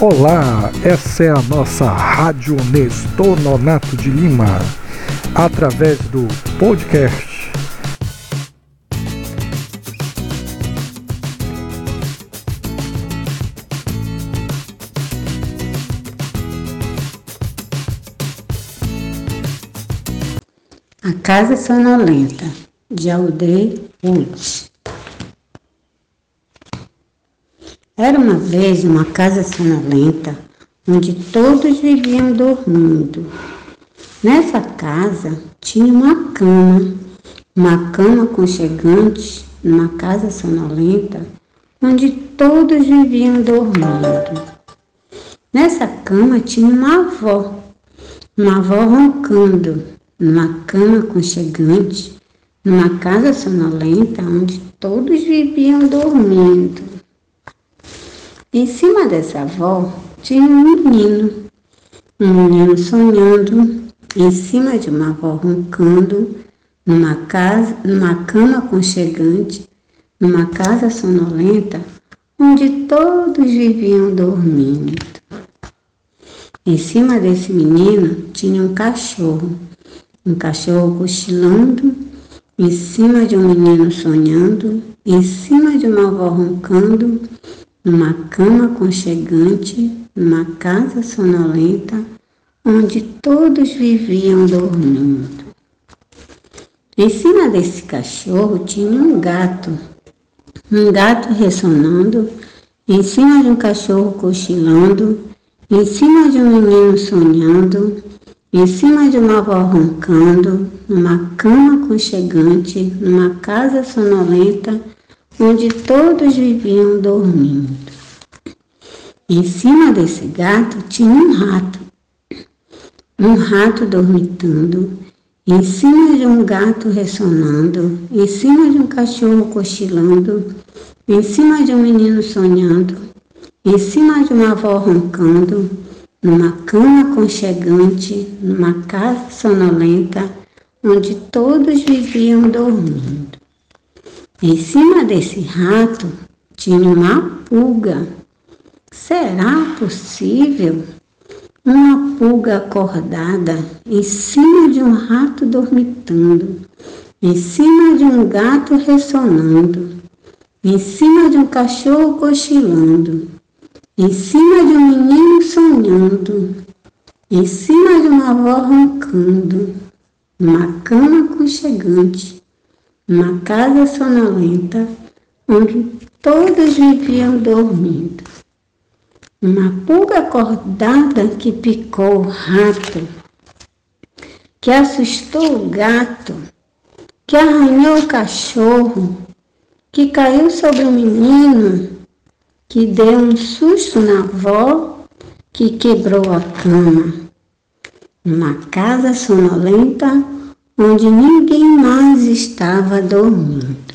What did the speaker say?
Olá, essa é a nossa Rádio Nestor Nonato de Lima, através do podcast. A Casa Sonolenta, de Aldeia Ultz. Era uma vez uma casa sonolenta onde todos viviam dormindo. Nessa casa tinha uma cama, uma cama conchegante, numa casa sonolenta onde todos viviam dormindo. Nessa cama tinha uma avó, uma avó roncando, numa cama conchegante, numa casa sonolenta onde todos viviam dormindo. Em cima dessa avó tinha um menino, um menino sonhando, em cima de uma avó roncando, numa casa, numa cama aconchegante, numa casa sonolenta, onde todos viviam dormindo. Em cima desse menino tinha um cachorro, um cachorro cochilando, em cima de um menino sonhando, em cima de uma avó roncando, numa cama aconchegante, numa casa sonolenta, onde todos viviam dormindo. Em cima desse cachorro tinha um gato, um gato ressonando, em cima de um cachorro cochilando, em cima de um menino sonhando, em cima de uma avó roncando, numa cama aconchegante, numa casa sonolenta, onde todos viviam dormindo. Em cima desse gato tinha um rato, um rato dormitando, em cima de um gato ressonando, em cima de um cachorro cochilando, em cima de um menino sonhando, em cima de uma avó roncando, numa cama aconchegante, numa casa sonolenta, onde todos viviam dormindo. Em cima desse rato tinha uma pulga. Será possível? Uma pulga acordada em cima de um rato dormitando, em cima de um gato ressonando, em cima de um cachorro cochilando, em cima de um menino sonhando, em cima de uma avó roncando, numa cama aconchegante uma casa sonolenta onde todos viviam dormindo. Uma pulga acordada que picou o rato, que assustou o gato, que arranhou o cachorro, que caiu sobre o menino, que deu um susto na avó, que quebrou a cama. Uma casa sonolenta onde ninguém mais estava dormindo.